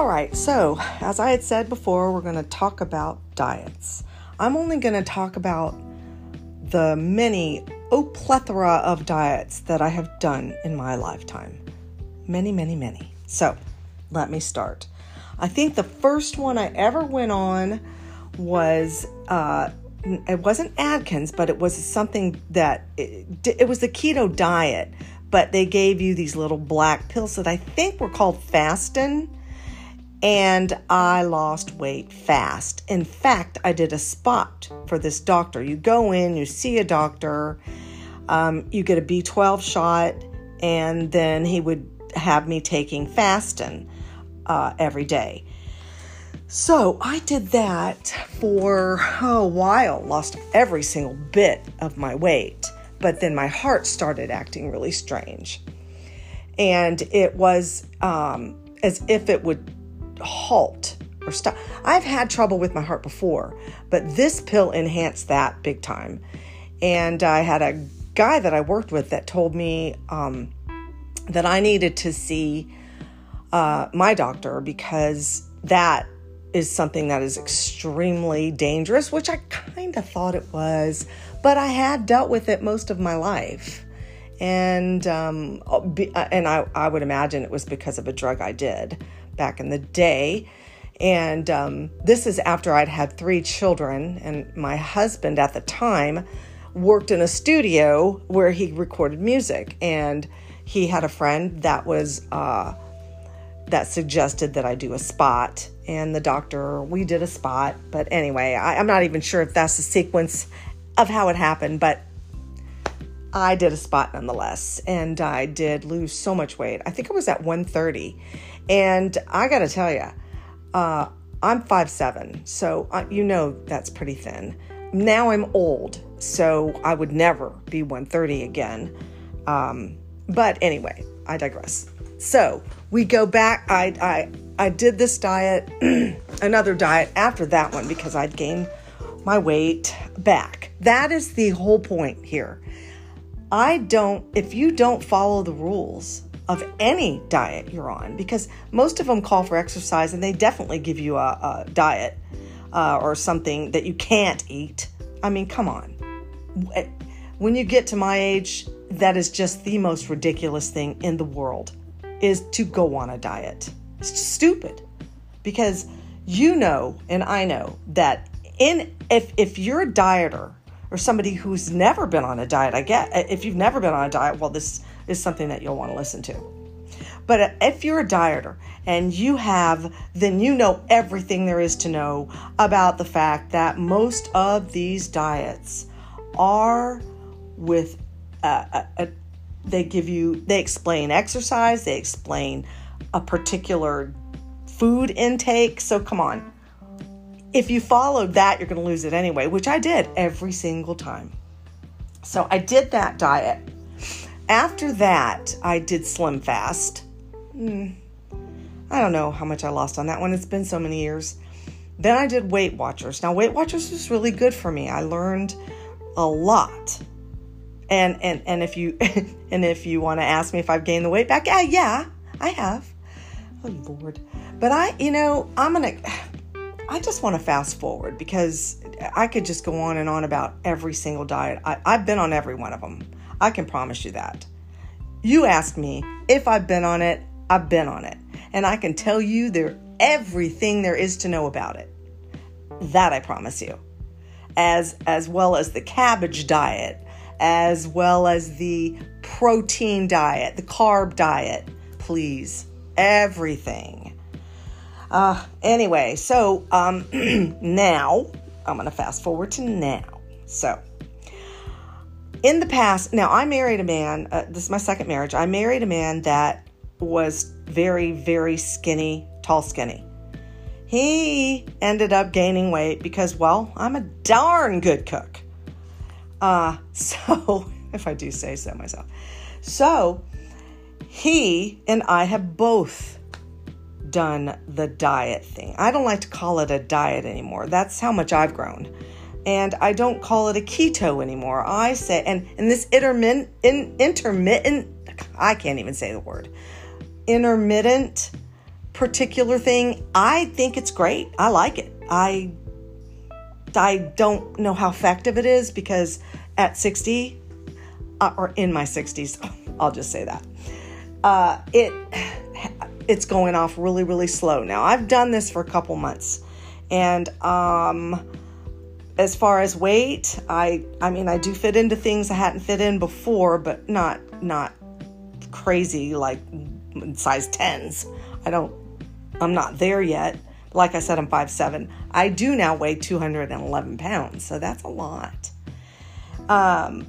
All right, so as I had said before, we're going to talk about diets. I'm only going to talk about the many, oh, plethora of diets that I have done in my lifetime. Many, many, many. So let me start. I think the first one I ever went on was uh, it wasn't Atkins, but it was something that it, it was the keto diet, but they gave you these little black pills that I think were called Fastin and I lost weight fast. In fact, I did a spot for this doctor. You go in, you see a doctor, um, you get a B12 shot, and then he would have me taking Fastin uh, every day. So I did that for oh, a while, lost every single bit of my weight, but then my heart started acting really strange. And it was um, as if it would halt or stop. I've had trouble with my heart before, but this pill enhanced that big time. And I had a guy that I worked with that told me um, that I needed to see uh, my doctor because that is something that is extremely dangerous, which I kind of thought it was, but I had dealt with it most of my life. And um, and I, I would imagine it was because of a drug I did back in the day. And um, this is after I'd had three children, and my husband at the time worked in a studio where he recorded music. And he had a friend that was uh, that suggested that I do a spot. And the doctor, we did a spot. But anyway, I, I'm not even sure if that's the sequence of how it happened, but I did a spot nonetheless, and I did lose so much weight. I think I was at 130, and I got to tell you, uh, I'm 5'7, so uh, you know that's pretty thin. Now I'm old, so I would never be 130 again. Um, but anyway, I digress. So we go back. I, I, I did this diet, another diet after that one because I'd gained my weight back. That is the whole point here. I don't, if you don't follow the rules, of any diet you're on because most of them call for exercise and they definitely give you a, a diet uh, or something that you can't eat. I mean, come on. When you get to my age, that is just the most ridiculous thing in the world is to go on a diet. It's stupid because you know and I know that in if if you're a dieter or somebody who's never been on a diet, I get uh, if you've never been on a diet, well this is something that you'll want to listen to. But uh, if you're a dieter and you have, then you know everything there is to know about the fact that most of these diets are with a, a, a they give you, they explain exercise, they explain a particular food intake. So come on. If you followed that, you're going to lose it anyway, which I did every single time. So I did that diet after that, I did Slim Fast. Mm, I don't know how much I lost on that one. It's been so many years. Then I did Weight Watchers. Now, Weight Watchers was really good for me. I learned a lot. And and and if you and if you want to ask me if I've gained the weight back, yeah, yeah, I have. Oh Lord. But I, you know, I'm gonna I just want to fast forward because I could just go on and on about every single diet. I, I've been on every one of them. I can promise you that. You ask me if I've been on it, I've been on it. And I can tell you there everything there is to know about it. That I promise you. As as well as the cabbage diet, as well as the protein diet, the carb diet, please. Everything. Uh anyway, so um now I'm going to fast forward to now. So, in the past, now I married a man, uh, this is my second marriage. I married a man that was very, very skinny, tall, skinny. He ended up gaining weight because, well, I'm a darn good cook. Uh, so, if I do say so myself. So, he and I have both done the diet thing. I don't like to call it a diet anymore. That's how much I've grown and I don't call it a keto anymore. I say, and, and this intermittent, in, intermittent, I can't even say the word, intermittent particular thing, I think it's great. I like it. I I don't know how effective it is because at 60 uh, or in my 60s, I'll just say that. Uh, it it's going off really really slow now. I've done this for a couple months and um as far as weight, I I mean I do fit into things I hadn't fit in before, but not not crazy like size 10s. I don't I'm not there yet. Like I said, I'm 5'7. I do now weigh 211 pounds, so that's a lot. Um,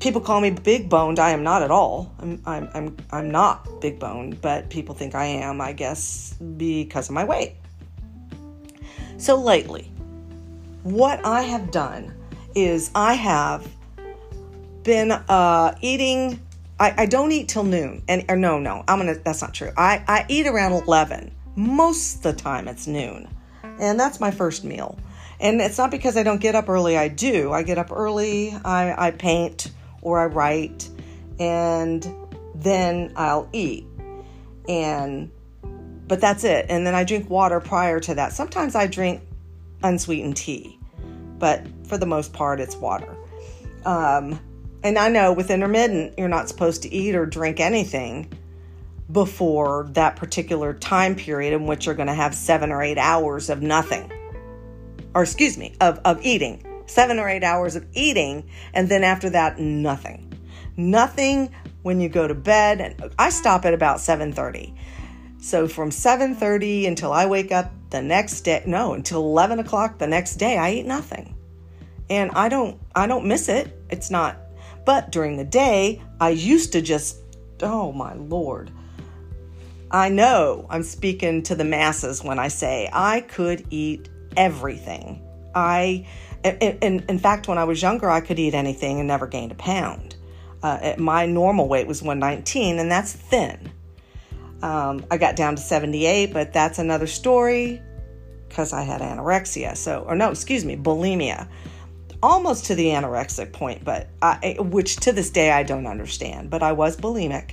people call me big boned. I am not at all. I'm, I'm, I'm, I'm not big boned, but people think I am, I guess, because of my weight. So lately, what I have done is I have been uh, eating. I, I don't eat till noon, and or no, no, I'm gonna. That's not true. I I eat around eleven. Most the time, it's noon, and that's my first meal. And it's not because I don't get up early. I do. I get up early. I I paint or I write, and then I'll eat. And but that's it. And then I drink water prior to that. Sometimes I drink unsweetened tea, but for the most part, it's water. Um, and I know with intermittent, you're not supposed to eat or drink anything before that particular time period in which you're going to have seven or eight hours of nothing. Or, excuse me, of, of eating. Seven or eight hours of eating, and then after that, nothing. Nothing when you go to bed. And I stop at about 7:30. So from 7:30 until I wake up the next day, no, until 11 o'clock the next day, I eat nothing, and I don't, I don't miss it. It's not, but during the day, I used to just, oh my lord, I know I'm speaking to the masses when I say I could eat everything. I, in, in, in fact, when I was younger, I could eat anything and never gained a pound. Uh, my normal weight was 119, and that's thin. Um, I got down to 78, but that's another story because I had anorexia. So, or no, excuse me, bulimia. Almost to the anorexic point, but I, which to this day I don't understand. But I was bulimic,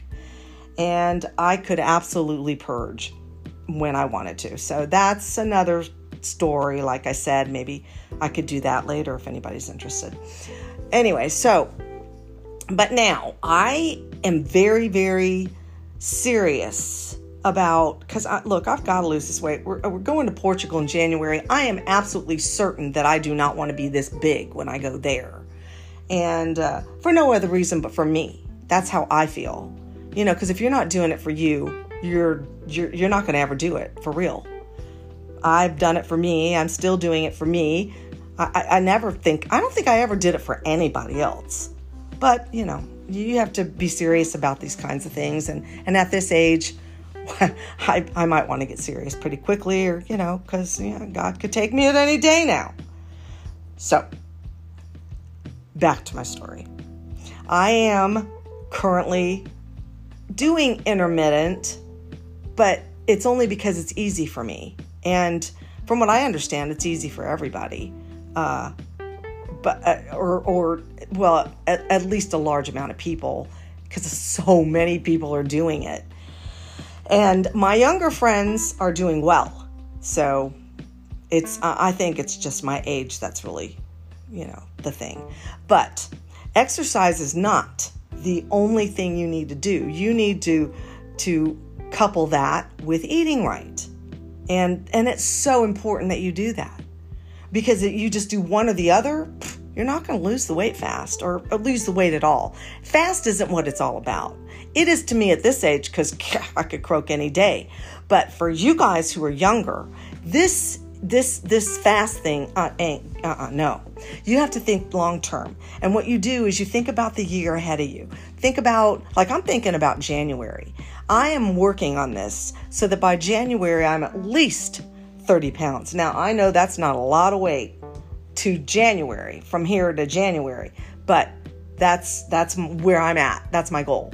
and I could absolutely purge when I wanted to. So that's another story. Like I said, maybe I could do that later if anybody's interested. Anyway, so, but now I am very, very serious about because I, look i've got to lose this weight. We're, we're going to portugal in january. I am absolutely certain that i do not want to be this big when i go there. And uh, for no other reason but for me. That's how i feel. You know because if you're not doing it for you you're you're, you're not going to ever do it for real i've done it for me i'm still doing it for me I, I, never think i don't think i ever did it for anybody else but you know you have to be serious about these kinds of things. And, and at this age, I, I might want to get serious pretty quickly, or, you know, because God could take me at any day now. So, back to my story. I am currently doing intermittent, but it's only because it's easy for me. And from what I understand, it's easy for everybody. Uh, but uh, or or well, at, at least a large amount of people, because so many people are doing it. And my younger friends are doing well, so it's uh, I think it's just my age that's really, you know, the thing. But exercise is not the only thing you need to do. You need to to couple that with eating right. And and it's so important that you do that because if you just do one or the other, you're not going to lose the weight fast or, or, lose the weight at all. Fast isn't what it's all about. It is to me at this age because I could croak any day. But for you guys who are younger, this this this fast thing uh, ain't uh-uh, no. You have to think long term. And what you do is you think about the year ahead of you. Think about like I'm thinking about January. I am working on this so that by January I'm at least 30 pounds. Now, I know that's not a lot of weight to January, from here to January, but that's that's where I'm at. That's my goal.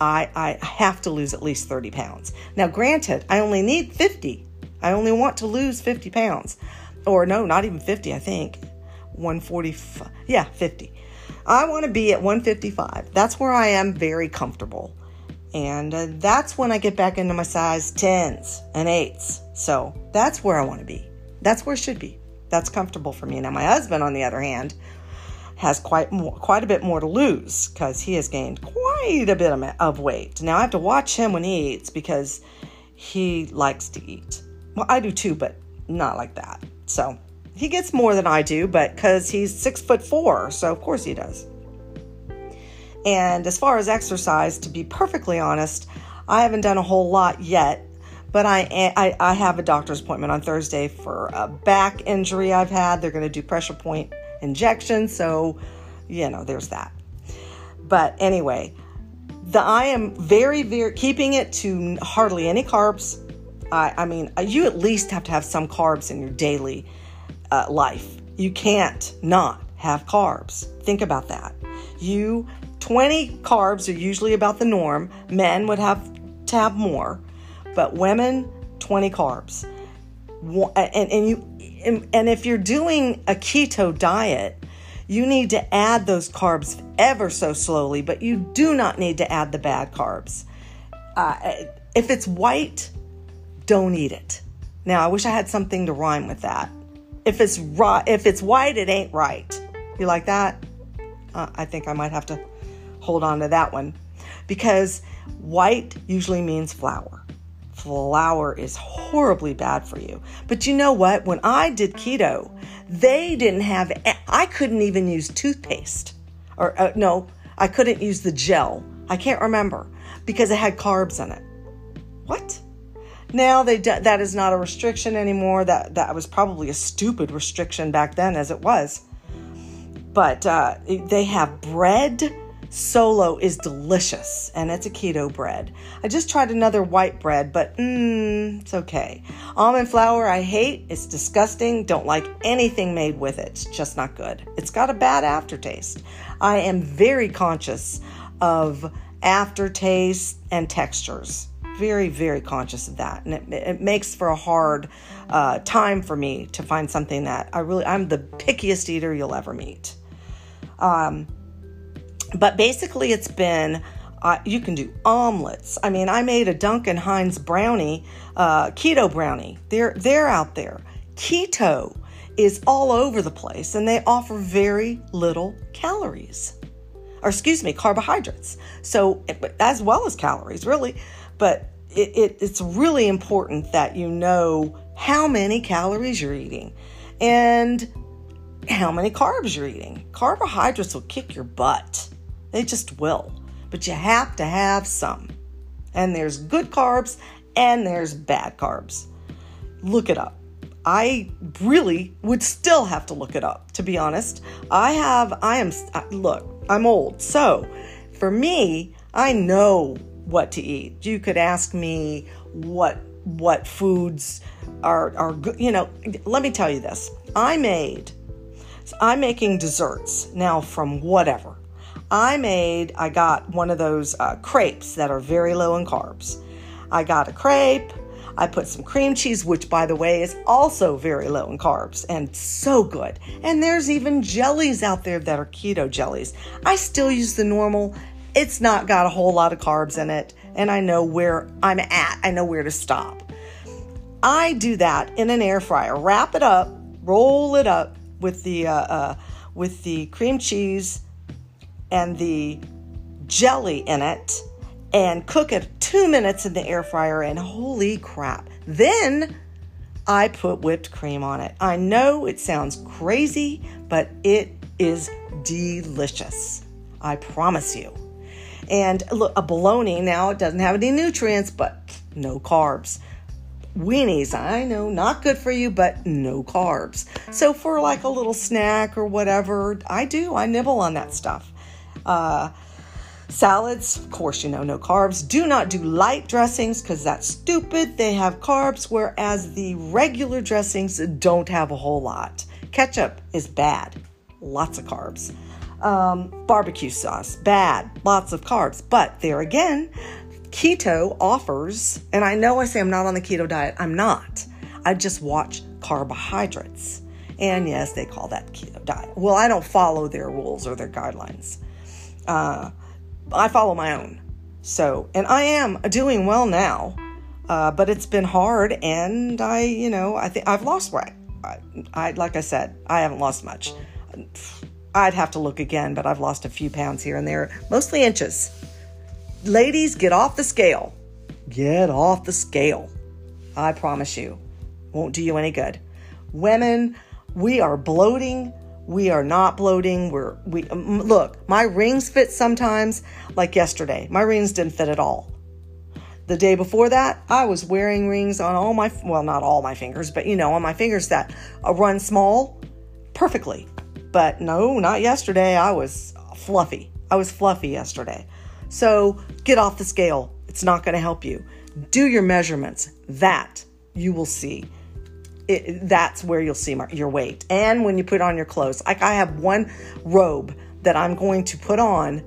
I, I have to lose at least 30 pounds. Now, granted, I only need 50. I only want to lose 50 pounds. Or no, not even 50, I think. 145. Yeah, 50. I want to be at 155. That's where I am very comfortable. And uh, that's when I get back into my size 10s and 8s. So that's where I want to be. That's where it should be. That's comfortable for me. Now, my husband, on the other hand, has quite more, quite a bit more to lose because he has gained quite a bit of weight. Now I have to watch him when he eats because he likes to eat. Well, I do too, but not like that. So he gets more than I do, but because he's six foot four, so of course he does. And as far as exercise, to be perfectly honest, I haven't done a whole lot yet, but I, I, I have a doctor's appointment on Thursday for a back injury I've had. They're going to do pressure point injection. So, you know, there's that. But anyway, the I am very, very keeping it to hardly any carbs. I, I mean, you at least have to have some carbs in your daily uh, life. You can't not have carbs. Think about that. You 20 carbs are usually about the norm. Men would have to have more, but women 20 carbs. And, and you and, and if you're doing a keto diet, you need to add those carbs ever so slowly, but you do not need to add the bad carbs. Uh, if it's white, don't eat it. Now, I wish I had something to rhyme with that. If it's right, if it's white, it ain't right. You like that? Uh, I think I might have to hold on to that one because white usually means flour flour is horribly bad for you. But you know what? When I did keto, they didn't have, I couldn't even use toothpaste. Or uh, no, I couldn't use the gel. I can't remember because it had carbs in it. What? Now they that is not a restriction anymore. That that was probably a stupid restriction back then, as it was. But uh, they have bread Sola is delicious and it's a keto bread. I just tried another white bread, but mm, it's okay. Almond flour I hate. It's disgusting. Don't like anything made with it. It's just not good. It's got a bad aftertaste. I am very conscious of aftertaste and textures. Very, very conscious of that. And it, it makes for a hard uh, time for me to find something that I really, I'm the pickiest eater you'll ever meet. Um, but basically, it's been uh, you can do omelets. I mean, I made a Duncan Hines brownie, uh, keto brownie. They're they're out there. Keto is all over the place, and they offer very little calories, or excuse me, carbohydrates. So as well as calories, really. But it, it, it's really important that you know how many calories you're eating, and how many carbs you're eating. Carbohydrates will kick your butt. They just will. But you have to have some. And there's good carbs and there's bad carbs. Look it up. I really would still have to look it up, to be honest. I have, I am, look, I'm old. So for me, I know what to eat. You could ask me what what foods are are good. You know, let me tell you this. I made I'm making desserts now from whatever. I made, I got one of those uh, crepes that are very low in carbs. I got a crepe. I put some cream cheese, which, by the way, is also very low in carbs and so good. And there's even jellies out there that are keto jellies. I still use the normal. It's not got a whole lot of carbs in it, and I know where I'm at. I know where to stop. I do that in an air fryer. Wrap it up, roll it up with the uh, uh, with the cream cheese and the jelly in it and cook it two minutes in the air fryer, and holy crap. Then I put whipped cream on it. I know it sounds crazy, but it is delicious. I promise you. And look, a bologna now it doesn't have any nutrients, but no carbs. Weenies, I know, not good for you, but no carbs. So for like a little snack or whatever, I do, I nibble on that stuff. Uh, salads, of course, you know, no carbs. Do not do light dressings because that's stupid. They have carbs, whereas the regular dressings don't have a whole lot. Ketchup is bad, lots of carbs. Um, barbecue sauce, bad, lots of carbs. But there again, keto offers, and I know I say I'm not on the keto diet, I'm not. I just watch carbohydrates. And yes, they call that keto diet. Well, I don't follow their rules or their guidelines. Uh, I follow my own. So, and I am doing well now, uh, but it's been hard, and I, you know, I think I've lost weight. I, I, like I said, I haven't lost much. I'd have to look again, but I've lost a few pounds here and there, mostly inches. Ladies, get off the scale. Get off the scale. I promise you, won't do you any good. Women, we are bloating. We are not bloating. We're we um, look. My rings fit sometimes, like yesterday. My rings didn't fit at all. The day before that, I was wearing rings on all my well, not all my fingers, but you know, on my fingers that run small perfectly. But no, not yesterday. I was fluffy. I was fluffy yesterday. So get off the scale. It's not going to help you. Do your measurements. That you will see. It, that's where you'll see your weight. And when you put on your clothes, like I have one robe that I'm going to put on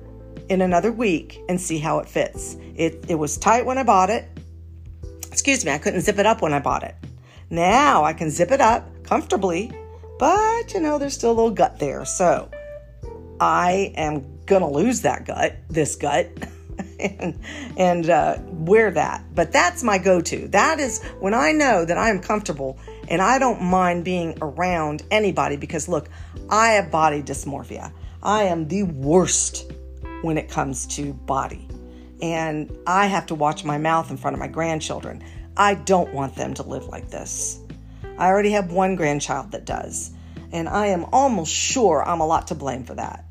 in another week and see how it fits. It, it was tight when I bought it. Excuse me, I couldn't zip it up when I bought it. Now I can zip it up comfortably, but you know, there's still a little gut there. So I am gonna lose that gut, this gut. and, and uh, wear that. But that's my go to. That is when I know that I am comfortable and I don't mind being around anybody because look, I have body dysmorphia. I am the worst when it comes to body. And I have to watch my mouth in front of my grandchildren. I don't want them to live like this. I already have one grandchild that does. And I am almost sure I'm a lot to blame for that.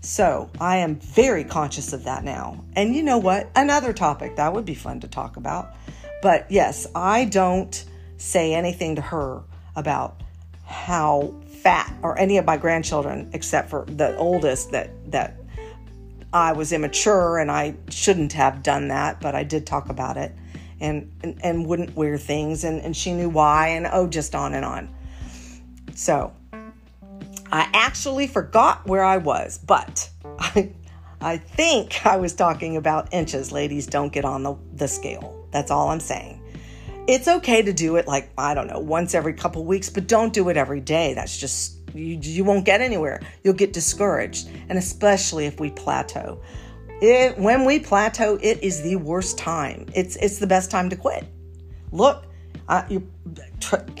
So I am very conscious of that now. And you know what? Another topic that would be fun to talk about. But yes, I don't say anything to her about how fat or any of my grandchildren except for the oldest that that I was immature and I shouldn't have done that, but I did talk about it and and, and wouldn't wear things and, and she knew why and oh just on and on. So I actually forgot where I was, but I I think I was talking about inches. Ladies, don't get on the, the scale. That's all I'm saying. It's okay to do it like, I don't know, once every couple weeks, but don't do it every day. That's just, you, you won't get anywhere. You'll get discouraged, and especially if we plateau. It, when we plateau, it is the worst time. It's, it's the best time to quit. Look, I, you,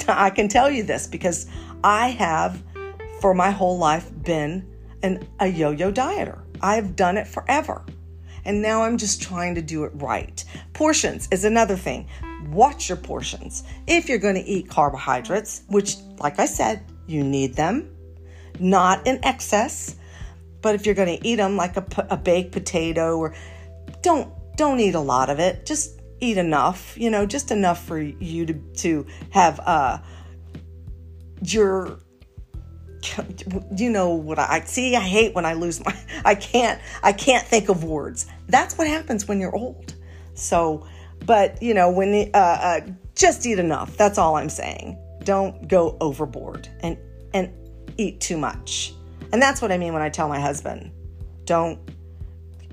I can tell you this because I have, for my whole life, been an, a yo yo dieter. I've done it forever. And now I'm just trying to do it right. Portions is another thing watch your portions. If you're going to eat carbohydrates, which, like I said, you need them, not in excess. But if you're going to eat them like a, a baked potato, or don't don't eat a lot of it. Just eat enough, you know, just enough for you to to have uh your you know what I, see i hate when i lose my i can't i can't think of words that's what happens when you're old so but, you know, when uh, uh, just eat enough. That's all I'm saying. Don't go overboard and and eat too much. And that's what I mean when I tell my husband, don't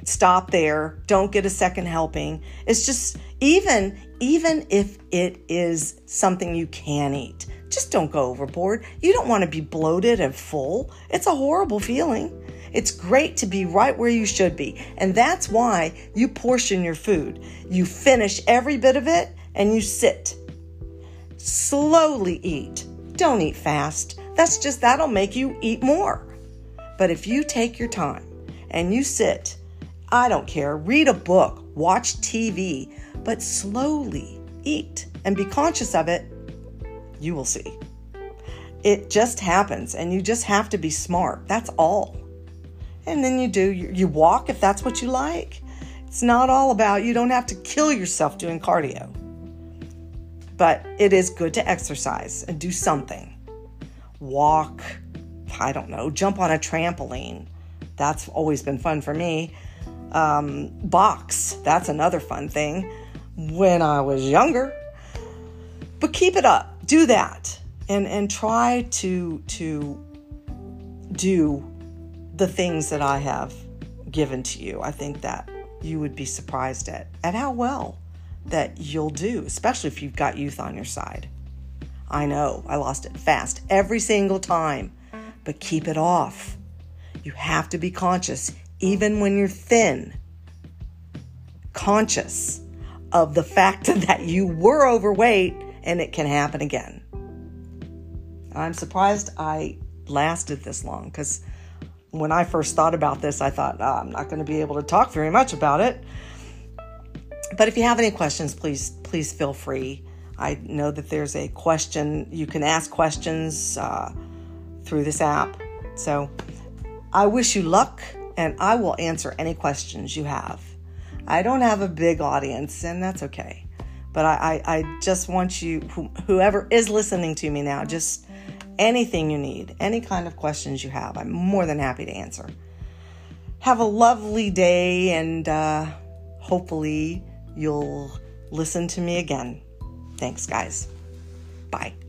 stop there. Don't get a second helping. It's just even even if it is something you can eat, just don't go overboard. You don't want to be bloated and full. It's a horrible feeling. It's great to be right where you should be. And that's why you portion your food. You finish every bit of it and you sit. Slowly eat. Don't eat fast. That's just, that'll make you eat more. But if you take your time and you sit, I don't care, read a book, watch TV, but slowly eat and be conscious of it, you will see. It just happens and you just have to be smart. That's all and then you do you walk if that's what you like it's not all about you don't have to kill yourself doing cardio but it is good to exercise and do something walk i don't know jump on a trampoline. That's always been fun for me. Um, box that's another fun thing. When i was younger. But keep it up do that. And and try to to do the things that I have given to you. I think that you would be surprised at at how well that you'll do, especially if you've got youth on your side. I know I lost it fast every single time, but keep it off. You have to be conscious even when you're thin. conscious of the fact that you were overweight and it can happen again. I'm surprised I lasted this long because when I first thought about this, I thought, oh, I'm not going to be able to talk very much about it. But if you have any questions, please, please feel free. I know that there's a question, you can ask questions uh, through this app. So I wish you luck and I will answer any questions you have. I don't have a big audience, and that's okay. But I, I, I just want you, whoever is listening to me now, just anything you need, any kind of questions you have, I'm more than happy to answer. Have a lovely day, and uh, hopefully, you'll listen to me again. Thanks, guys. Bye.